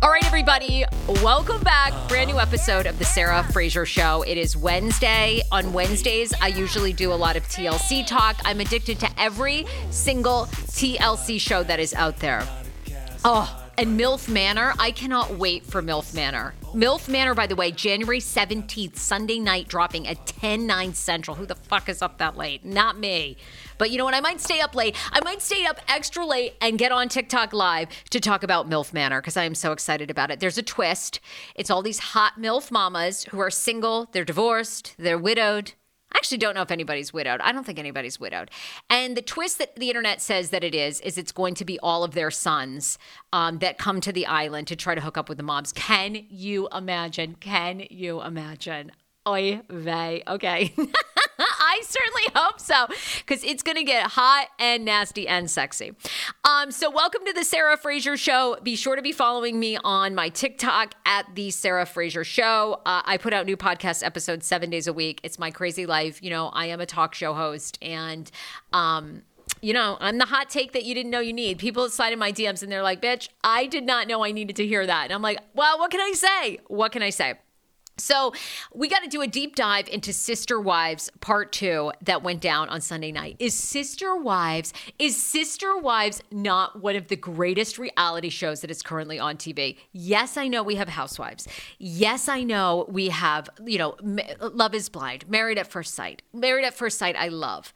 All right, everybody, welcome back. Brand new episode of the Sarah Fraser Show. It is Wednesday. On Wednesdays, I usually do a lot of TLC talk. I'm addicted to every single TLC show that is out there. Oh, and MILF Manor. I cannot wait for MILF Manor. MILF Manor, by the way, January 17th, Sunday night, dropping at 10, 9 central. Who the fuck is up that late? Not me. But you know what? I might stay up late. I might stay up extra late and get on TikTok live to talk about MILF Manor because I am so excited about it. There's a twist. It's all these hot MILF mamas who are single, they're divorced, they're widowed. I actually don't know if anybody's widowed. I don't think anybody's widowed. And the twist that the internet says that it is, is it's going to be all of their sons um, that come to the island to try to hook up with the mobs. Can you imagine? Can you imagine? Oy vey. Okay. I certainly hope so because it's going to get hot and nasty and sexy. Um, so, welcome to the Sarah Fraser Show. Be sure to be following me on my TikTok at the Sarah Fraser Show. Uh, I put out new podcast episodes seven days a week. It's my crazy life. You know, I am a talk show host and, um, you know, I'm the hot take that you didn't know you need. People slide in my DMs and they're like, bitch, I did not know I needed to hear that. And I'm like, well, what can I say? What can I say? So, we got to do a deep dive into Sister Wives part 2 that went down on Sunday night. Is Sister Wives is Sister Wives not one of the greatest reality shows that is currently on TV? Yes, I know we have Housewives. Yes, I know we have, you know, Love is Blind, Married at First Sight. Married at First Sight I love.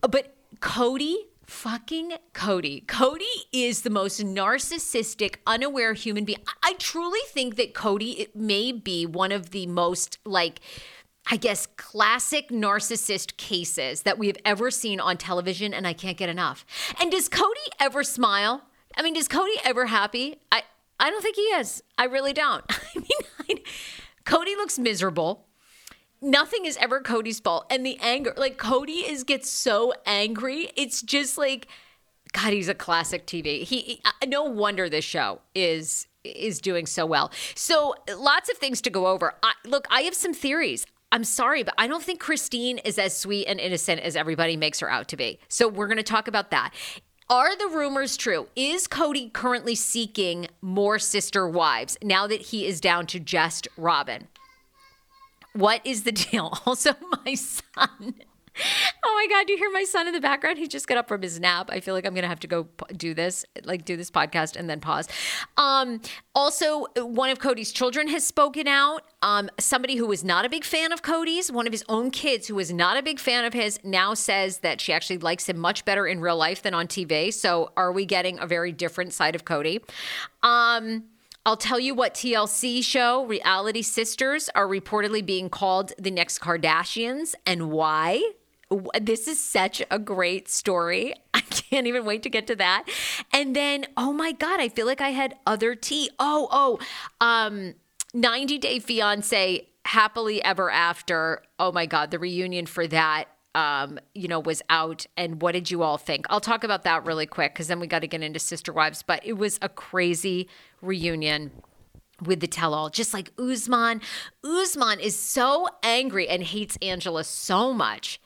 But Kody fucking Kody. Kody is the most narcissistic, unaware human being. I, truly think that Kody it may be one of the most like I guess classic narcissist cases that we have ever seen on television and I can't get enough. And does Kody ever smile? I mean, does Kody ever happy? I I don't think he is. I really don't. I mean, I, Kody looks miserable nothing is ever Kody's fault. And the anger, like Kody is gets so angry. It's just like, God, he's a classic TV. He, he uh, no wonder this show is is doing so well. So lots of things to go over. I, look, I have some theories. I'm sorry, but I don't think Christine is as sweet and innocent as everybody makes her out to be. So we're going to talk about that. Are the rumors true? Is Kody currently seeking more sister wives now that he is down to just Robyn? What is the deal? Also, my son oh my god, do you hear my son in the background? He just got up from his nap. I feel like I'm gonna have to go do this, like do this podcast and then pause. Um, also, one of Kody's children has spoken out. Um, somebody who was not a big fan of Kody's, one of his own kids who was not a big fan of his, now says that she actually likes him much better in real life than on TV. So, are we getting a very different side of Kody? Um, I'll tell you what TLC show, Reality Sisters, are reportedly being called the next Kardashians and why. This is such a great story. I can't even wait to get to that. And then, oh my God, I feel like I had other tea. Oh, oh, um, 90 Day Fiance, Happily Ever After. Oh my God, the reunion for that. Um, you know, was out. And what did you all think? I'll talk about that really quick because then we got to get into Sister Wives. But it was a crazy reunion with the tell all, just like Usman. Usman is so angry and hates Angela so much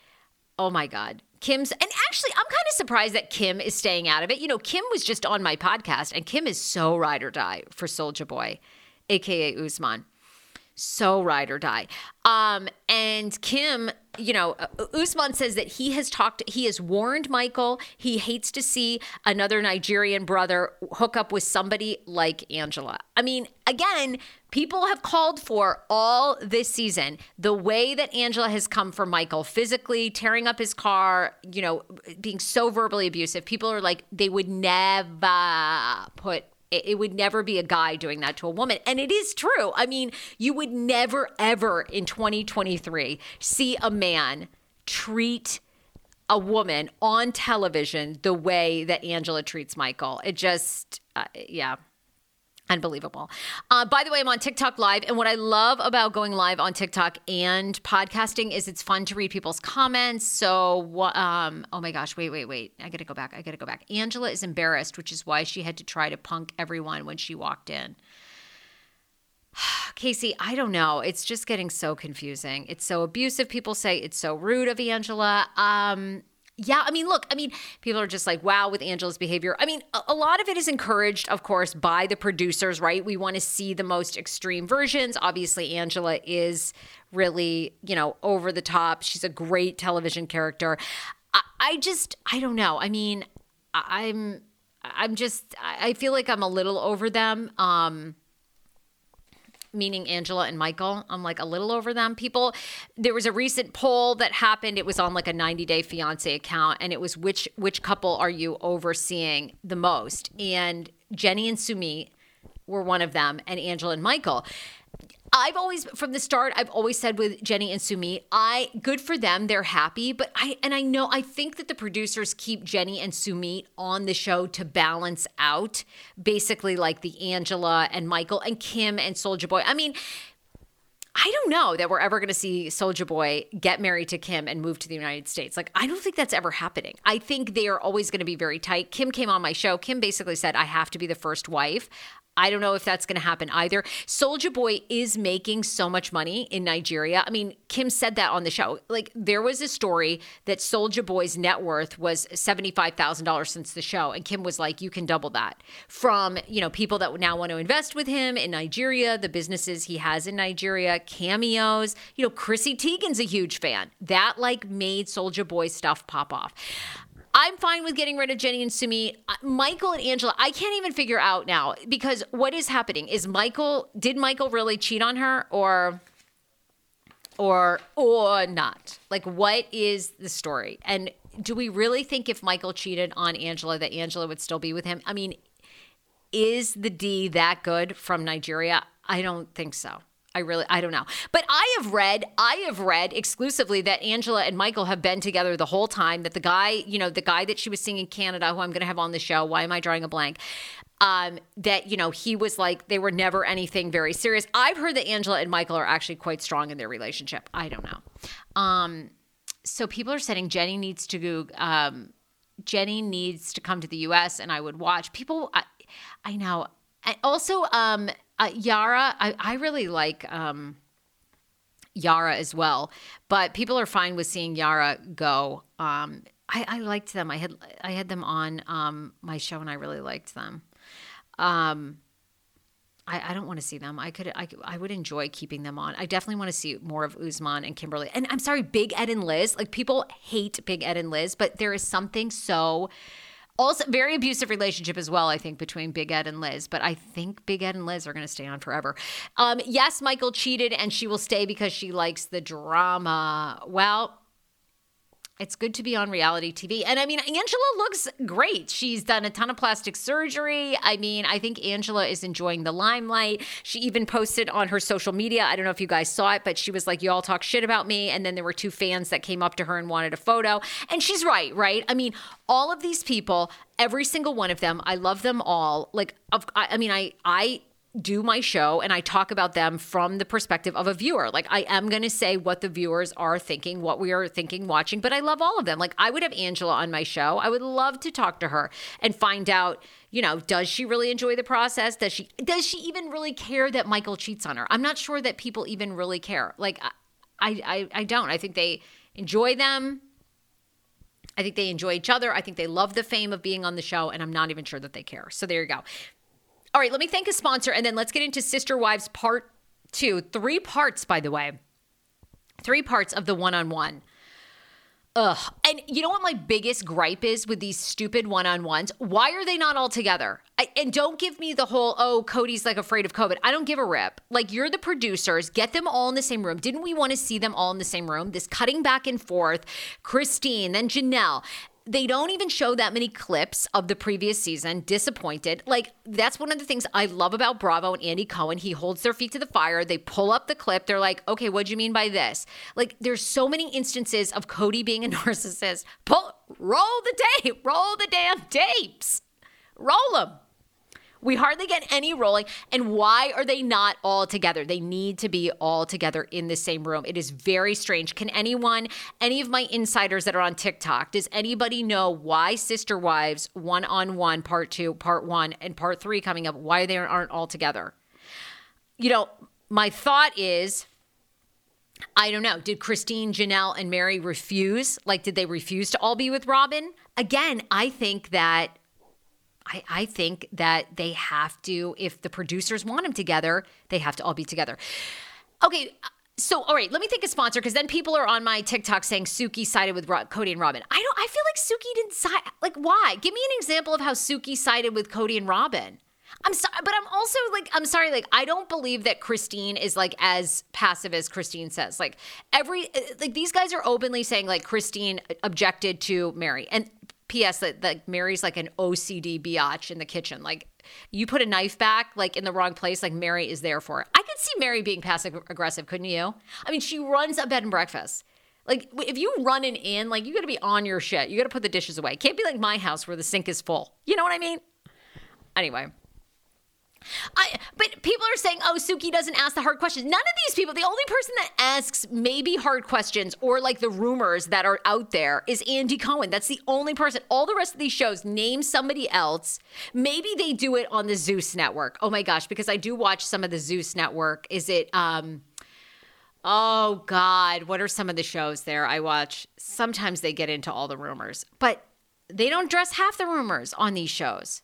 Oh my God. Kim's, and actually, I'm kind of surprised that Kim is staying out of it. You know, Kim was just on my podcast, and Kim is so ride or die for Soldier Boy, AKA Usman. So ride or die. Um, and Kim you know, Usman says that he has talked, he has warned Michael. He hates to see another Nigerian brother hook up with somebody like Angela. I mean, again, people have called for all this season the way that Angela has come for Michael, physically tearing up his car, you know, being so verbally abusive. People are like, they would never put it would never be a guy doing that to a woman. And it is true. I mean, you would never, ever in 2023 see a man treat a woman on television the way that Angela treats Michael. It just, uh, yeah. Unbelievable. Uh, by the way, I'm on TikTok live. And what I love about going live on TikTok and podcasting is it's fun to read people's comments. So, um, oh my gosh, wait, wait, wait. I got to go back. I got to go back. Angela is embarrassed, which is why she had to try to punk everyone when she walked in. Casey, I don't know. It's just getting so confusing. It's so abusive. People say it's so rude of Angela. Um, yeah, I mean, look, I mean, people are just like, wow, with Angela's behavior. I mean, a, a lot of it is encouraged, of course, by the producers, right? We want to see the most extreme versions. Obviously, Angela is really, you know, over the top. She's a great television character. I, I just, I don't know. I mean, I'm, I'm just, I feel like I'm a little over them. Um, meaning Angela and Michael. I'm like a little over them. People, there was a recent poll that happened. It was on like a 90 day fiance account, and it was which which couple are you overseeing the most? And Jenny and Sumit were one of them, and Angela and Michael. I've always from the start I've always said with Jenny and Sumit, I good for them, they're happy, but I and I know I think that the producers keep Jenny and Sumit on the show to balance out basically like the Angela and Michael and Kim and Soldier Boy. I mean, I don't know that we're ever going to see Soldier Boy get married to Kim and move to the United States. Like, I don't think that's ever happening. I think they are always going to be very tight. Kim came on my show. Kim basically said, I have to be the first wife. I don't know if that's going to happen either. Soldier Boy is making so much money in Nigeria. I mean, Kim said that on the show. Like there was a story that Soldier Boy's net worth was $75,000 since the show and Kim was like, "You can double that." From, you know, people that now want to invest with him in Nigeria, the businesses he has in Nigeria, cameos. You know, Chrissy Teigen's a huge fan. That like made Soldier Boy stuff pop off. I'm fine with getting rid of Jenny and Sumit. Uh, Michael and Angela, I can't even figure out now because what is happening? Is Michael did Michael really cheat on her or or or not? Like what is the story? And do we really think if Michael cheated on Angela that Angela would still be with him? I mean, is the D that good from Nigeria? I don't think so. I really I don't know. But I have read I have read exclusively that Angela and Michael have been together the whole time that the guy, you know, the guy that she was seeing in Canada who I'm going to have on the show, why am I drawing a blank? Um, that you know he was like they were never anything very serious. I've heard that Angela and Michael are actually quite strong in their relationship. I don't know. Um, so people are saying Jenny needs to go. um, Jenny needs to come to the U.S. and I would watch. People, I, I know. And also, um, uh, Yara, I, I really like um, Yara as well, but people are fine with seeing Yara go. Um, I, I liked them. I had I had them on um, my show, and I really liked them. Um, I, I don't want to see them. I could, I, I would enjoy keeping them on. I definitely want to see more of Usman and Kimberly. And I'm sorry, Big Ed and Liz. Like people hate Big Ed and Liz, but there is something so also very abusive relationship as well. I think between Big Ed and Liz, but I think Big Ed and Liz are going to stay on forever. Um, yes, Michael cheated, and she will stay because she likes the drama. Well, it's good to be on reality TV. And I mean, Angela looks great. She's done a ton of plastic surgery. I mean, I think Angela is enjoying the limelight. She even posted on her social media. I don't know if you guys saw it, but she was like, You all talk shit about me. And then there were two fans that came up to her and wanted a photo. And she's right, right? I mean, all of these people, every single one of them, I love them all. Like, I mean, I, I, do my show and I talk about them from the perspective of a viewer. Like I am going to say what the viewers are thinking, what we are thinking watching, but I love all of them. Like I would have Angela on my show. I would love to talk to her and find out, you know, does she really enjoy the process? Does she does she even really care that Michael cheats on her? I'm not sure that people even really care. Like I I I don't. I think they enjoy them. I think they enjoy each other. I think they love the fame of being on the show, and I'm not even sure that they care. So there you go. All right, let me thank a sponsor and then let's get into Sister Wives part two. Three parts, by the way. Three parts of the one on one. Ugh. And you know what my biggest gripe is with these stupid one on ones? Why are they not all together? I, and don't give me the whole, oh, Kody's like afraid of COVID. I don't give a rip. Like, you're the producers, get them all in the same room. Didn't we want to see them all in the same room? This cutting back and forth, Christine, then Janelle they don't even show that many clips of the previous season. Disappointed. Like, that's one of the things I love about Bravo and Andy Cohen. He holds their feet to the fire. They pull up the clip. They're like, okay, what'd you mean by this? Like, there's so many instances of Kody being a narcissist. Pull, roll the tape, roll the damn tapes, roll them. We hardly get any rolling. And why are they not all together? They need to be all together in the same room. It is very strange. Can anyone, any of my insiders that are on TikTok, does anybody know why Sister Wives one on one, part two, part one, and part three coming up, why they aren't all together? You know, my thought is. I don't know. Did Christine, Janelle, and Meri refuse? Like, did they refuse to all be with Robyn? Again, I think that I, I think that they have to, if the producers want them together, they have to all be together. Okay, uh, so all right, let me think a sponsor because then people are on my TikTok saying Suki sided with Kody and Robyn. I don't. I feel like Suki didn't side. Like, why? Give me an example of how Suki sided with Kody and Robyn. I'm sorry, but I'm also like, I'm sorry, like, I don't believe that Christine is like as passive as Christine says. Like, every, uh, like, these guys are openly saying, like, Christine uh, objected to Meri. And P.S. that, that Meri's like an OCD biatch in the kitchen. Like you put a knife back like inn the wrong place, like Meri is there for it. I could see Meri being passive aggressive, couldn't you? I mean, she runs a bed and breakfast. Like if you run an in, like you got to be on your shit. You got to put the dishes away. Can't be like my house where the sink is full. You know what I mean? Anyway, I, but people are saying, oh, Suki doesn't ask the hard questions. None of these people, the only person that asks maybe hard questions or like the rumors that are out there is Andy Cohen. That's the only person. All the rest of these shows, name somebody else. Maybe they do it on the Zeus network. Oh my gosh, because I do watch some of the Zeus network. Is it, um, oh God, what are some of the shows there I watch? Sometimes they get into all the rumors, but they don't dress half the rumors on these shows.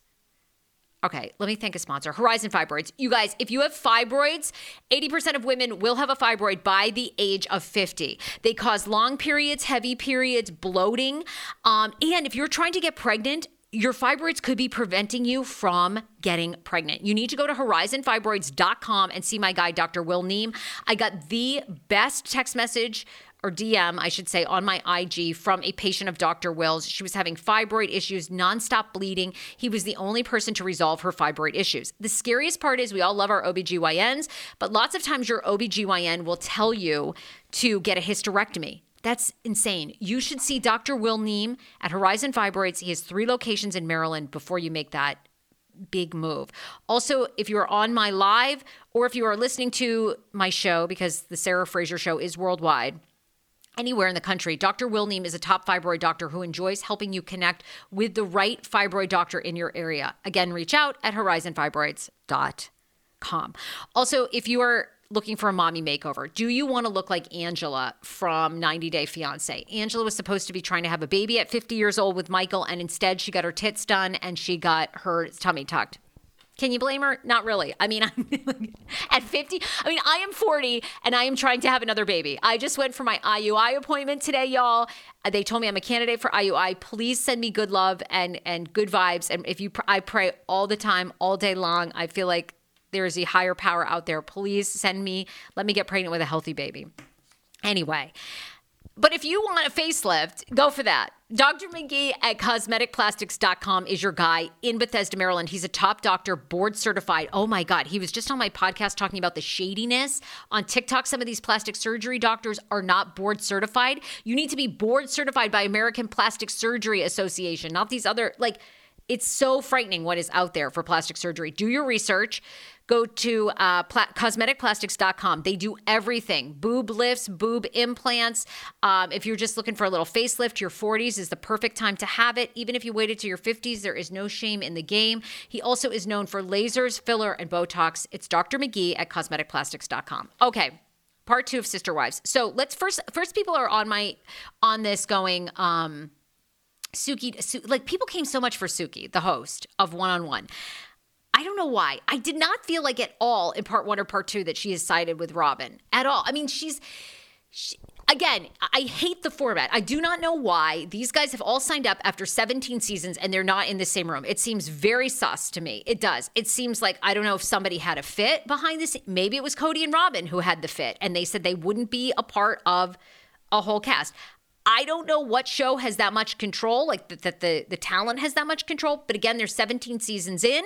Okay, let me thank a sponsor, Horizon Fibroids. You guys, if you have fibroids, 80% of women will have a fibroid by the age of 50. They cause long periods, heavy periods, bloating. Um, and if you're trying to get pregnant, your fibroids could be preventing you from getting pregnant. You need to go to horizonfibroids.com and see my guy, Dr. Will Neem. I got the best text message or DM, I should say, on my IG from a patient of Dr. Will's. She was having fibroid issues, nonstop bleeding. He was the only person to resolve her fibroid issues. The scariest part is we all love our OBGYNs, but lots of times your OBGYN will tell you to get a hysterectomy. That's insane. You should see Dr. Will Neem at Horizon Fibroids. He has three locations in Maryland before you make that big move. Also, if you are on my live or if you are listening to my show, because the Sarah Fraser show is worldwide, anywhere in the country. Dr. Will Neem is a top fibroid doctor who enjoys helping you connect with the right fibroid doctor in your area. Again, reach out at horizonfibroids.com. Also, if you are looking for a mommy makeover? Do you want to look like Angela from 90 Day Fiance? Angela was supposed to be trying to have a baby at 50 years old with Michael, and instead she got her tits done and she got her tummy tucked. Can you blame her? Not really. I mean, I'm at 50. I mean, I am 40 and I am trying to have another baby. I just went for my IUI appointment today, y'all. Uh, they told me I'm a candidate for IUI. Please send me good love and and good vibes. And if you, I pray all the time, all day long. I feel like there is a higher power out there. Please send me. Let me get pregnant with a healthy baby. Anyway. But if you want a facelift, go for that. Dr. Magge at cosmeticplastics.com is your guy in Bethesda, Maryland. He's a top doctor, board certified. Oh my God. He was just on my podcast talking about the shadiness on TikTok. Some of these plastic surgery doctors are not board certified. You need to be board certified by American Plastic Surgery Association, not these other, like, it's so frightening what is out there for plastic surgery. Do your research. Go to uh, pla- cosmeticplastics.com. They do everything boob lifts, boob implants. Um, if you're just looking for a little facelift, your 40s is the perfect time to have it. Even if you waited to your 50s, there is no shame in the game. He also is known for lasers, filler, and Botox. It's Dr. Magge at cosmeticplastics.com. Okay part two of sister wives so let's first first people are on my on this going um Suki, Su- like people came so much for Suki, the host of One on One. I don't know why. I did not feel like at all in part one or part two that she has sided with Robyn at all. I mean, she's. She, again, I hate the format. I do not know why these guys have all signed up after 17 seasons and they're not in the same room. It seems very sus to me. It does. It seems like I don't know if somebody had a fit behind this. Maybe it was Kody and Robyn who had the fit and they said they wouldn't be a part of a whole cast. I don't know what show has that much control, like that the, the, the talent has that much control. But again, there's 17 seasons in.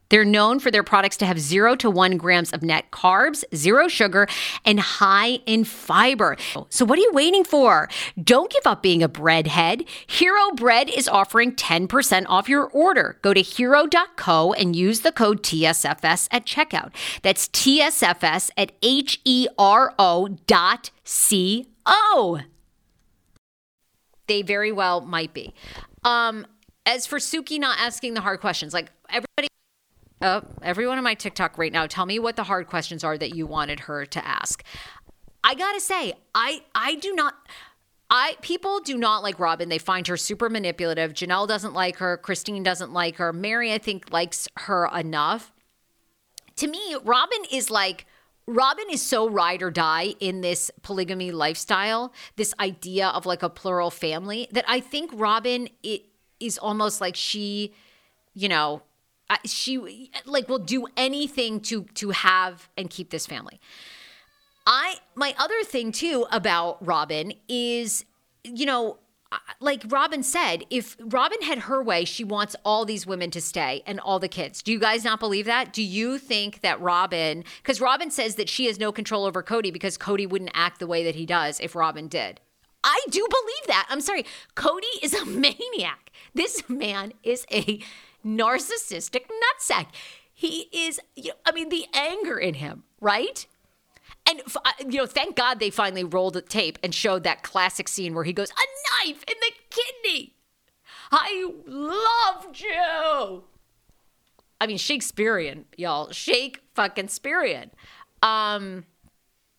They're known for their products to have zero to one grams of net carbs, zero sugar, and high in fiber. So, what are you waiting for? Don't give up being a breadhead. Hero Bread is offering 10% off your order. Go to hero.co and use the code TSFS at checkout. That's TSFS at H E R O dot C O. They very well might be. Um, as for Suki not asking the hard questions, like everybody Oh, everyone on my TikTok right now, tell me what the hard questions are that you wanted her to ask. I gotta say, I I do not. I people do not like Robyn. They find her super manipulative. Janelle doesn't like her. Christine doesn't like her. Meri, I think, likes her enough. To me, Robyn is like Robyn is so ride or die in this polygamy lifestyle, this idea of like a plural family, that I think Robyn it is almost like she, you know, she like will do anything to to have and keep this family. I my other thing too about Robyn is you know like Robyn said, if Robyn had her way, she wants all these women to stay and all the kids. Do you guys not believe that? Do you think that Robyn, because Robyn says that she has no control over Kody because Kody wouldn't act the way that he does if Robyn did? I do believe that. I'm sorry. Kody is a maniac. This man is a narcissistic nutsack. He is, you know, I mean, the anger in him, right? And, you know, thank God they finally rolled the tape and showed that classic scene where he goes, a knife in the kidney. I loved you. I mean, Shakespearean, y'all. Shake fucking Spearean. Um,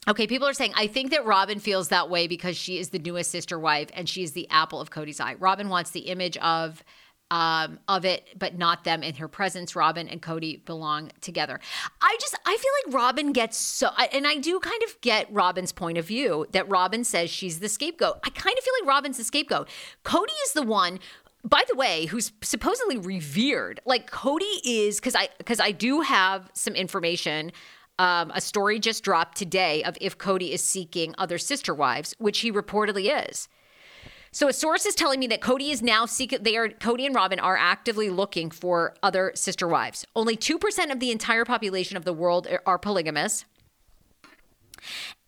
okay, people are saying, I think that Robyn feels that way because she is the newest sister wife and she is the apple of Kody's eye. Robyn wants the image of um, of it, but not them in her presence. Robyn and Kody belong together. I just, I feel like Robyn gets so, and I do kind of get Robyn's point of view that Robyn says she's the scapegoat. I kind of feel like Robyn's the scapegoat. Kody is the one by the way, who's supposedly revered. Like Kody is because I because I do have some information. Um, a story just dropped today of if Kody is seeking other sister wives, which he reportedly is. So a source is telling me that Kody is now seeking they are Kody and Robyn are actively looking for other sister wives. Only 2% of the entire population of the world are polygamous.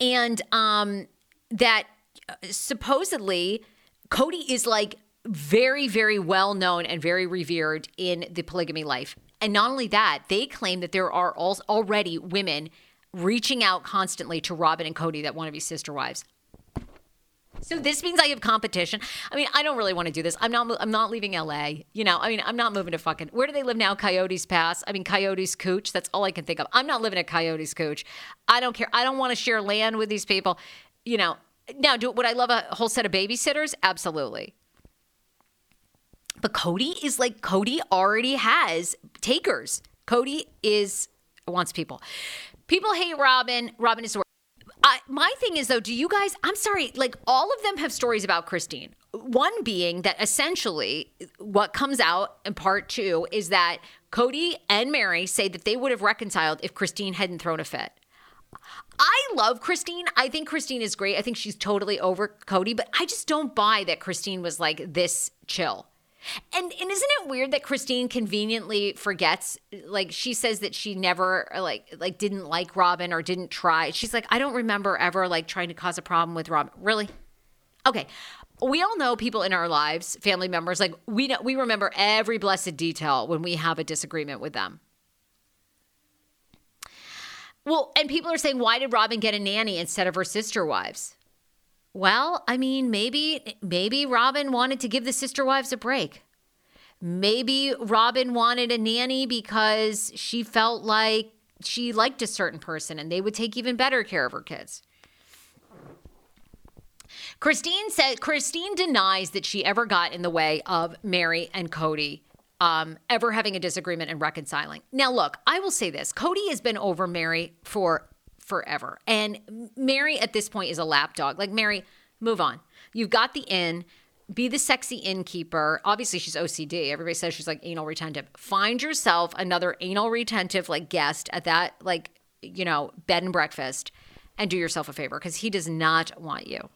And um that uh, supposedly Kody is like very very well known and very revered in the polygamy life. And not only that, they claim that there are already women reaching out constantly to Robyn and Kody that want to be sister wives. So this means I have competition. I mean, I don't really want to do this. I'm not. I'm not leaving LA. You know. I mean, I'm not moving to fucking. Where do they live now? Coyotes Pass. I mean, Coyotes Cooch. That's all I can think of. I'm not living at Coyotes Cooch. I don't care. I don't want to share land with these people. You know. Now, do would I love a whole set of babysitters? Absolutely. But Kody is like Kody already has takers. Kody is wants people. People hate Robyn. Robyn is the I, my thing is though, do you guys? I'm sorry, like all of them have stories about Christine. One being that essentially what comes out in part two is that Kody and Meri say that they would have reconciled if Christine hadn't thrown a fit. I love Christine. I think Christine is great. I think she's totally over Kody, but I just don't buy that Christine was like this chill. And and isn't it weird that Christine conveniently forgets like she says that she never like like didn't like Robyn or didn't try. She's like I don't remember ever like trying to cause a problem with Robyn. Really? Okay. We all know people in our lives, family members like we know we remember every blessed detail when we have a disagreement with them. Well, and people are saying why did Robyn get a nanny instead of her sister wives? Well, I mean, maybe maybe Robyn wanted to give the sister wives a break. Maybe Robyn wanted a nanny because she felt like she liked a certain person and they would take even better care of her kids. Christine said Christine denies that she ever got in the way of Meri and Kody um, ever having a disagreement and reconciling. Now, look, I will say this: Kody has been over Meri for forever. And Meri at this point is a lapdog. Like, Meri, move on. You've got the inn. Be the sexy innkeeper. Obviously, she's OCD. Everybody says she's like anal retentive. Find yourself another anal retentive like guest at that like you know bed and breakfast, and do yourself a favor because he does not want you.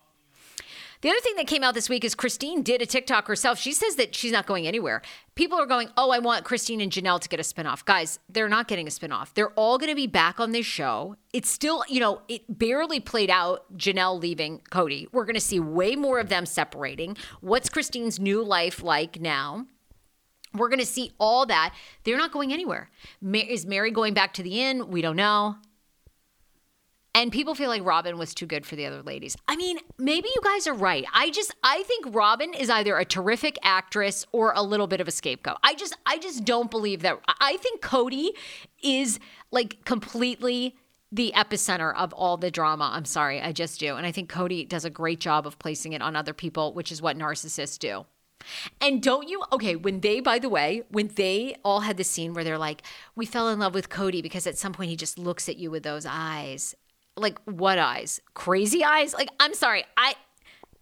The other thing that came out this week is Christine did a TikTok herself. She says that she's not going anywhere. People are going, oh, I want Christine and Janelle to get a spinoff. Guys, they're not getting a spinoff. They're all going to be back on this show. It's still, you know, it barely played out Janelle leaving Kody. We're going to see way more of them separating. What's Christine's new life like now? We're going to see all that. They're not going anywhere. Is Meri going back to the inn? We don't know. And people feel like Robyn was too good for the other ladies. I mean, maybe you guys are right. I just I think Robyn is either a terrific actress or a little bit of a scapegoat. I just I just don't believe that. I think Kody is like completely the epicenter of all the drama. I'm sorry, I just do. And I think Kody does a great job of placing it on other people, which is what narcissists do. And don't you, okay, when they, by the way, when they all had the scene where they're like, we fell in love with Kody because at some point he just looks at you with those eyes like what eyes? Crazy eyes? Like I'm sorry, I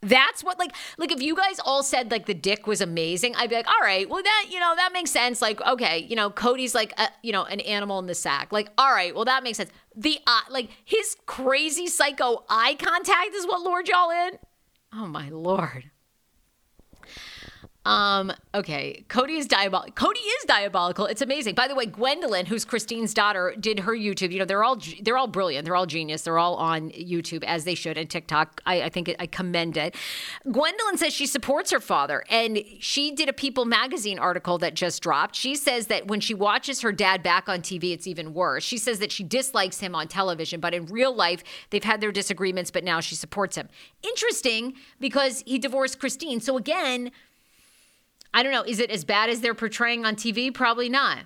that's what like like if you guys all said like the dick was amazing, I'd be like, all right, well that you know that makes sense. Like okay, you know Kody's like a, you know an animal in the sack. Like all right, well that makes sense. The uh, like his crazy psycho eye contact is what lured y'all in. Oh my lord. Um, okay. Kody is diabolical. Kody is diabolical. It's amazing. By the way, Gwendolyn, who's Christine's daughter, did her YouTube. You know, they're all they're all brilliant. They're all genius. They're all on YouTube as they should and TikTok. I, I think I commend it. Gwendolyn says she supports her father, and she did a People magazine article that just dropped. She says that when she watches her dad back on TV, it's even worse. She says that she dislikes him on television, but in real life, they've had their disagreements, but now she supports him. Interesting because he divorced Christine. So again, I don't know. Is it as bad as they're portraying on TV? Probably not.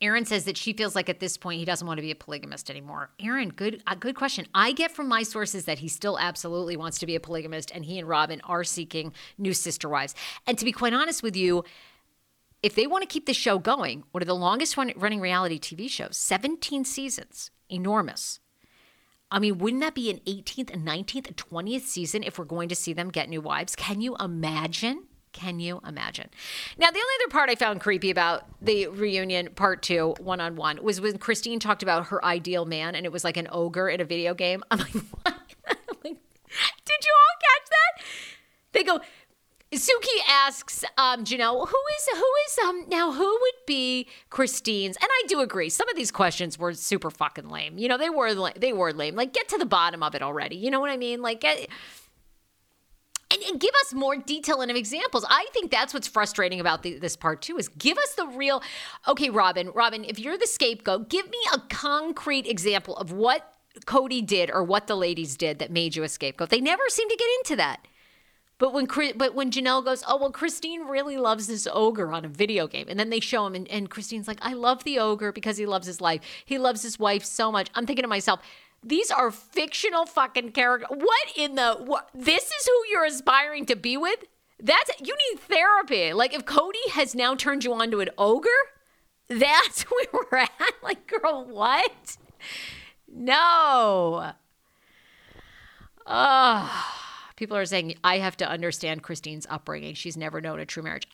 Aaron says that she feels like at this point he doesn't want to be a polygamist anymore. Aaron, good uh, good question. I get from my sources that he still absolutely wants to be a polygamist and he and Robin are seeking new sister wives. And to be quite honest with you, if they want to keep the show going, one of the longest running reality TV shows, 17 seasons, enormous. I mean, wouldn't that be an 18th 19th 20th season if we're going to see them get new wives? Can you imagine? Can you imagine? Now, the only other part I found creepy about the reunion part two, one on one, was when Christine talked about her ideal man and it was like an ogre in a video game. I'm like, what? like, did you all catch that? They go, Suki asks um, Janelle, who is who is um now who would be Christine's? And I do agree. Some of these questions were super fucking lame. You know, they were they were lame. Like, get to the bottom of it already. You know what I mean? Like, get. And, and, give us more detail and examples. I think that's what's frustrating about the, this part too is give us the real. Okay, Robyn, Robyn, if you're the scapegoat, give me a concrete example of what Kody did or what the ladies did that made you a scapegoat. They never seem to get into that. But when but when Janelle goes, oh well, Christine really loves this ogre on a video game, and then they show him, and, and Christine's like, I love the ogre because he loves his life. He loves his wife so much. I'm thinking to myself, these are fictional fucking characters. What in the what? This is who you're aspiring to be with? That's you need therapy. Like if Kody has now turned you on to an ogre, that's where we're at. Like, girl, what? No. Oh people are saying I have to understand Christine's upbringing. She's never known a true marriage.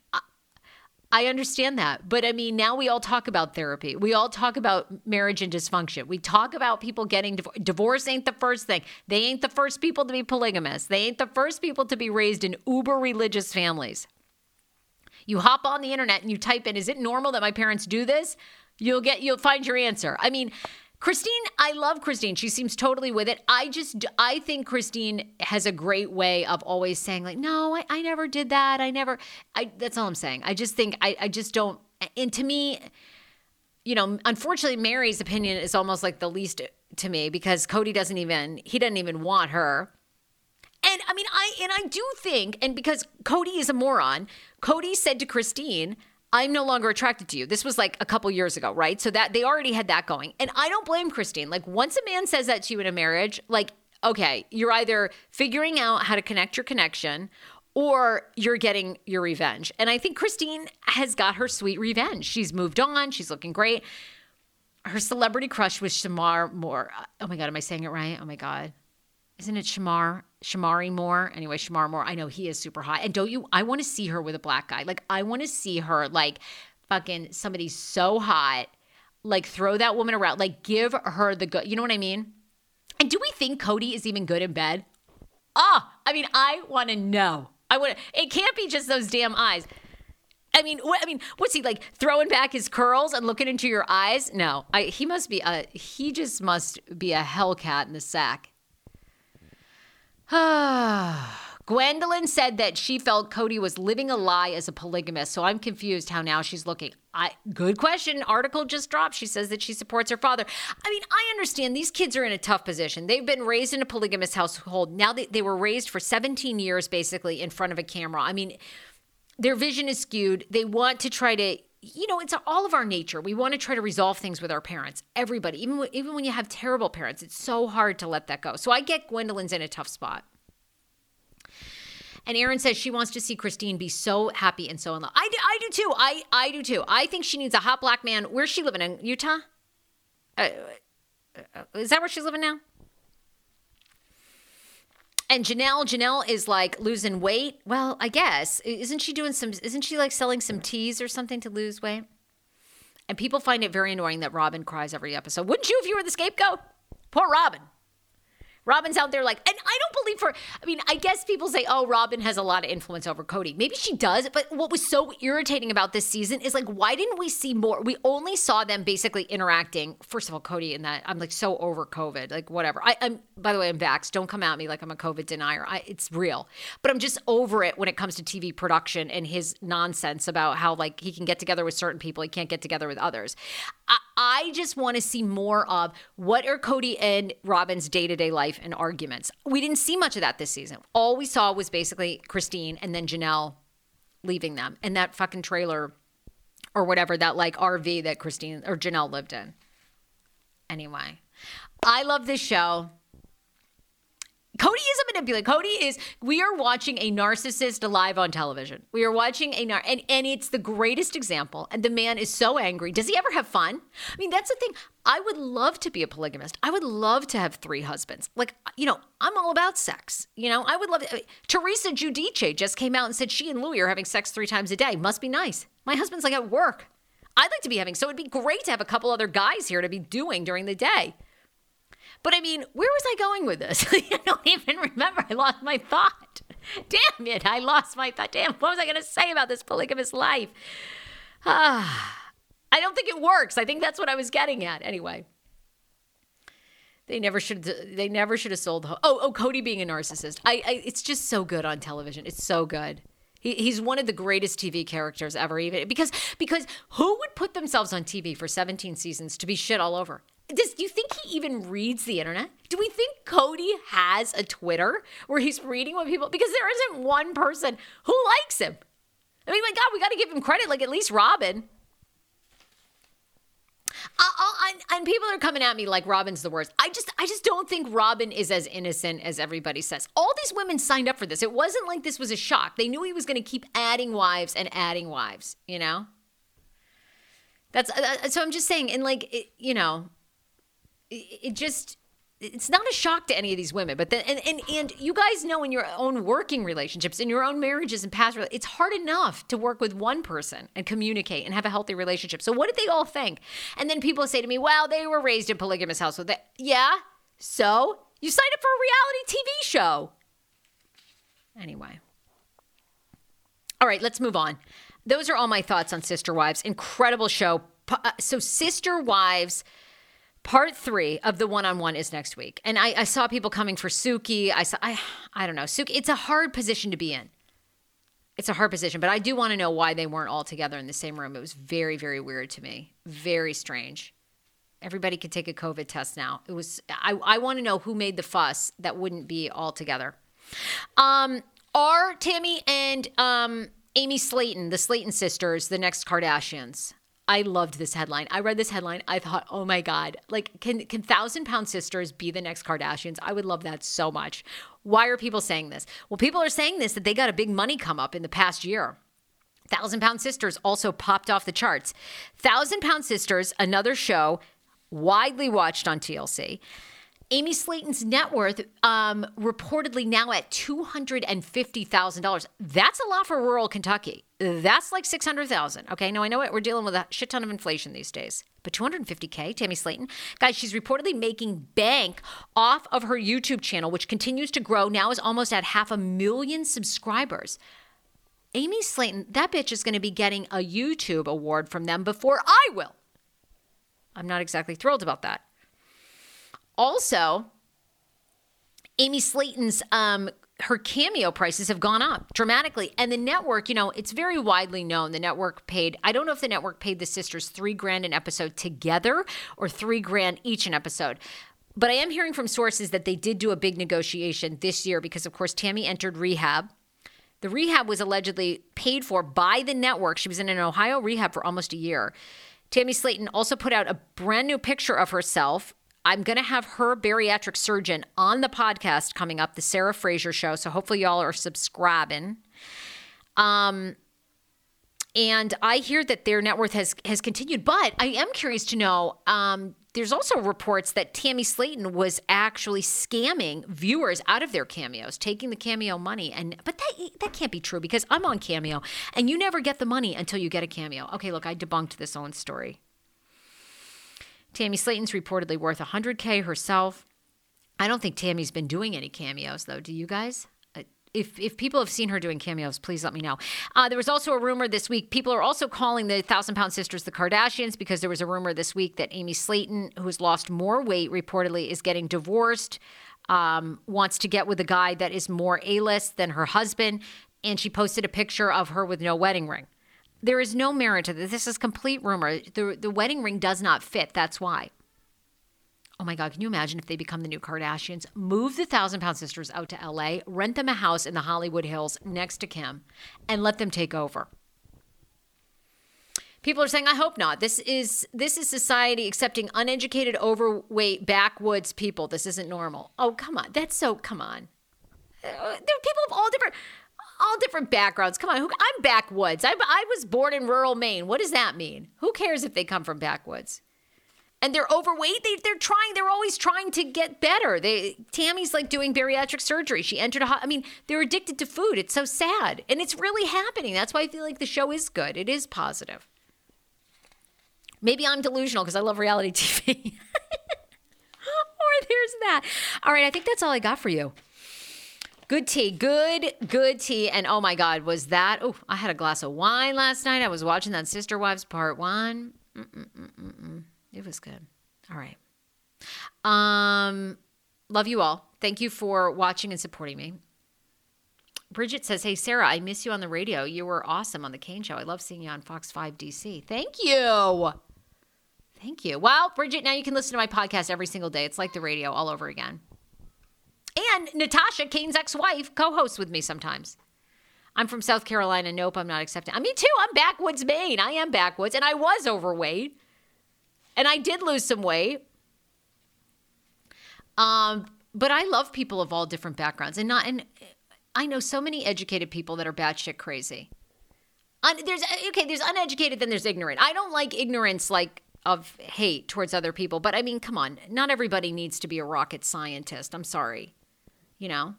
I, understand that. But I mean, now we all talk about therapy. We all talk about marriage and dysfunction. We talk about people getting divorced. Divorce ain't the first thing. They ain't the first people to be polygamous. They ain't the first people to be raised in uber religious families. You hop on the internet and you type in, is it normal that my parents do this? You'll get you'll find your answer. I mean, Christine, I love Christine. She seems totally with it. I just, I think Christine has a great way of always saying, like, no, I, I never did that. I never, I, that's all I'm saying. I just think, I, I just don't, and to me, you know, unfortunately, Meri's opinion is almost like the least to me because Kody doesn't even, he doesn't even want her. And I mean, I, and I do think, and because Kody is a moron, Kody said to Christine, I'm no longer attracted to you. This was like a couple years ago, right? So that they already had that going. And I don't blame Christine. Like once a man says that to you in a marriage, like okay, you're either figuring out how to connect your connection or you're getting your revenge. And I think Christine has got her sweet revenge. She's moved on, she's looking great. Her celebrity crush was Shemar Moore. Uh, oh my god, am I saying it right? Oh my god. Isn't it Shamar? Shamari Moore. Anyway, Shemar Moore. I know he is super hot. And don't you? I want to see her with a black guy. Like, I want to see her like fucking somebody so hot. Like, throw that woman around. Like, give her the good. You know what I mean? And do we think Kody is even good in bed? Ah, oh, I mean, I want to know. I want. To, it can't be just those damn eyes. I mean, I mean, what's he like throwing back his curls and looking into your eyes? No, I, he must be a. He just must be a hellcat in the sack. Gwendolyn said that she felt Kody was living a lie as a polygamist, so I'm confused how now she's looking. I good question. Article just dropped. She says that she supports her father. I mean, I understand these kids are in a tough position. They've been raised in a polygamous household. Now they, they were raised for 17 years basically in front of a camera. I mean, their vision is skewed. They want to try to you know, it's all of our nature. We want to try to resolve things with our parents. Everybody, even even when you have terrible parents, it's so hard to let that go. So I get Gwendolyn's in a tough spot. And Erin says she wants to see Christine be so happy and so in love. I do, I do too. I I do too. I think she needs a hot black man. Where's she living in Utah? Uh, uh is that where she's living now? And Janelle, Janelle is like losing weight. Well, I guess isn't she doing some? Isn't she like selling some teas or something to lose weight? And people find it very annoying that Robyn cries every episode. Wouldn't you if you were the scapegoat? Poor Robyn. Robyn's out there like, and I don't believe her. I mean, I guess people say, oh, Robyn has a lot of influence over Kody. Maybe she does. But what was so irritating about this season is like, why didn't we see more? We only saw them basically interacting. First of all, Kody and that I'm like so over COVID, like whatever. I, am by the way, I'm vaxxed. Don't come at me like I'm a COVID denier. I, it's real, but I'm just over it when it comes to TV production and his nonsense about how like he can get together with certain people, he can't get together with others. I, I just want to see more of what are Kody and Robyn's day to day life and arguments. We didn't see much of that this season. All we saw was basically Christine and then Janelle leaving them and that fucking trailer or whatever that like RV that Christine or Janelle lived in. Anyway, I love this show. Kody is a manipulator. Kody is. We are watching a narcissist live on television. We are watching a nar, and and it's the greatest example. And the man is so angry. Does he ever have fun? I mean, that's the thing. I would love to be a polygamist. I would love to have three husbands. Like you know, I'm all about sex. You know, I would love. I mean, Teresa Giudice just came out and said she and Louis are having sex three times a day. Must be nice. My husband's like at work. I'd like to be having. So it'd be great to have a couple other guys here to be doing during the day. But I mean, where was I going with this? I don't even remember. I lost my thought. Damn it, I lost my thought. Damn, what was I going to say about this polygamous life? Ah, I don't think it works. I think that's what I was getting at. Anyway, they never should. They never should have sold. Oh, oh, Kody being a narcissist. I, I it's just so good on television. It's so good. He, he's one of the greatest TV characters ever. Even because because who would put themselves on TV for 17 seasons to be shit all over? Does do you think he even reads the internet? Do we think Kody has a Twitter where he's reading what people because there isn't one person who likes him. I mean, my God, we got to give him credit. Like at least Robyn. Uh, uh, I, I, and people are coming at me like Robyn's the worst. I just, I just don't think Robyn is as innocent as everybody says. All these women signed up for this. It wasn't like this was a shock. They knew he was going to keep adding wives and adding wives. You know. That's uh, uh so. I'm just saying, and like, it, you know, it, just it's not a shock to any of these women, but then and, and and you guys know in your own working relationships, in your own marriages and past, it's hard enough to work with one person and communicate and have a healthy relationship. So what did they all think? And then people say to me, "Well, they were raised in polygamous household." Yeah, so you signed up for a reality TV show. Anyway, all right, let's move on. Those are all my thoughts on Sister Wives. Incredible show. Uh, so Sister Wives Part three of the one-on-one is next week, and I, I saw people coming for Suki. I saw, I, I don't know, Suki. It's a hard position to be in. It's a hard position, but I do want to know why they weren't all together in the same room. It was very, very weird to me. Very strange. Everybody could take a COVID test now. It was. I, I want to know who made the fuss that wouldn't be all together. Um, are Tammy and um Amy Slaton, the Slaton sisters, the next Kardashians? I loved this headline. I read this headline. I thought, oh my God, like, can, can Thousand Pound Sisters be the next Kardashians? I would love that so much. Why are people saying this? Well, people are saying this that they got a big money come up in the past year. Thousand Pound Sisters also popped off the charts. Thousand Pound Sisters, another show widely watched on TLC. Amy Slaton's net worth um, reportedly now at $250,000. That's a lot for rural Kentucky. That's like 600,000. Okay, now I know it. We're dealing with a shit ton of inflation these days. But 250K, Tammy Slaton. Guys, she's reportedly making bank off of her YouTube channel, which continues to grow. Now is almost at half a million subscribers. Amy Slaton, that bitch is going to be getting a YouTube award from them before I will. I'm not exactly thrilled about that. Also, Amy Slaton's um, her cameo prices have gone up dramatically. And the network, you know, it's very widely known. The network paid, I don't know if the network paid the sisters three grand an episode together or three grand each an episode. But I am hearing from sources that they did do a big negotiation this year because, of course, Tammy entered rehab. The rehab was allegedly paid for by the network. She was in an Ohio rehab for almost a year. Tammy Slaton also put out a brand new picture of herself I'm going to have her bariatric surgeon on the podcast coming up, the Sarah Fraser show. So hopefully y'all are subscribing. Um, and I hear that their net worth has has continued, but I am curious to know. Um, there's also reports that Tammy Slaton was actually scamming viewers out of their cameos, taking the cameo money. And but that that can't be true because I'm on Cameo, and you never get the money until you get a cameo. Okay, look, I debunked this own story. Tammy Slaton's reportedly worth 100K herself. I don't think Tammy's been doing any cameos, though. Do you guys? Uh, if, if people have seen her doing cameos, please let me know. Uh, there was also a rumor this week. People are also calling the Thousand Pound Sisters the Kardashians because there was a rumor this week that Amy Slaton, who's lost more weight, reportedly is getting divorced, um, wants to get with a guy that is more A list than her husband. And she posted a picture of her with no wedding ring. There is no merit to this. This is complete rumor. The, the wedding ring does not fit. That's why. Oh my God, can you imagine if they become the new Kardashians? Move the Thousand Pound Sisters out to LA, rent them a house in the Hollywood Hills next to Kim, and let them take over. People are saying, I hope not. This is this is society accepting uneducated, overweight, backwoods people. This isn't normal. Oh, come on. That's so come on. Uh, there are people of all different all different backgrounds. Come on, who, I'm backwoods. I, I was born in rural Maine. What does that mean? Who cares if they come from backwoods? And they're overweight. They, they're trying. They're always trying to get better. They Tammy's like doing bariatric surgery. She entered a. I mean, they're addicted to food. It's so sad, and it's really happening. That's why I feel like the show is good. It is positive. Maybe I'm delusional because I love reality TV. or there's that. All right, I think that's all I got for you. Good tea, good, good tea. And oh my God, was that? Oh, I had a glass of wine last night. I was watching that Sister Wives Part One. Mm-mm-mm-mm. It was good. All right. Um, love you all. Thank you for watching and supporting me. Bridget says, Hey, Sarah, I miss you on the radio. You were awesome on The Kane Show. I love seeing you on Fox 5 DC. Thank you. Thank you. Well, Bridget, now you can listen to my podcast every single day. It's like the radio all over again. And Natasha, Kane's ex wife, co hosts with me sometimes. I'm from South Carolina. Nope, I'm not accepting. I mean, too, I'm backwoods Maine. I am backwoods, and I was overweight, and I did lose some weight. Um, but I love people of all different backgrounds, and not. And I know so many educated people that are batshit crazy. Un, there's okay. There's uneducated, then there's ignorant. I don't like ignorance, like of hate towards other people. But I mean, come on, not everybody needs to be a rocket scientist. I'm sorry, you know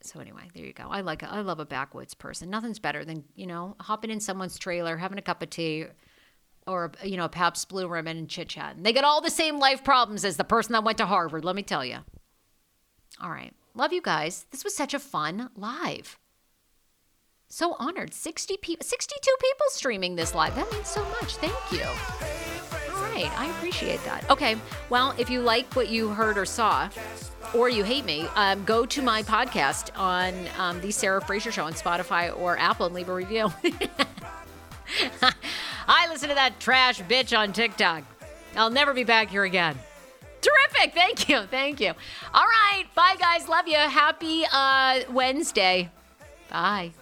so anyway, there you go. I like I love a backwoods person. Nothing's better than you know hopping in someone's trailer, having a cup of tea, or you know a Pabst Blue Ribbon and chit chatting. They got all the same life problems as the person that went to Harvard. Let me tell you. All right, love you guys. This was such a fun live. So honored. 60 people, 62 people streaming this live. That means so much. Thank you. Right, I appreciate that. Okay, well, if you like what you heard or saw, or you hate me, um, go to my podcast on um, the Sarah Fraser Show on Spotify or Apple and leave a review. I listen to that trash bitch on TikTok. I'll never be back here again. Terrific. Thank you. Thank you. All right. Bye, guys. Love you. Happy uh, Wednesday. Bye.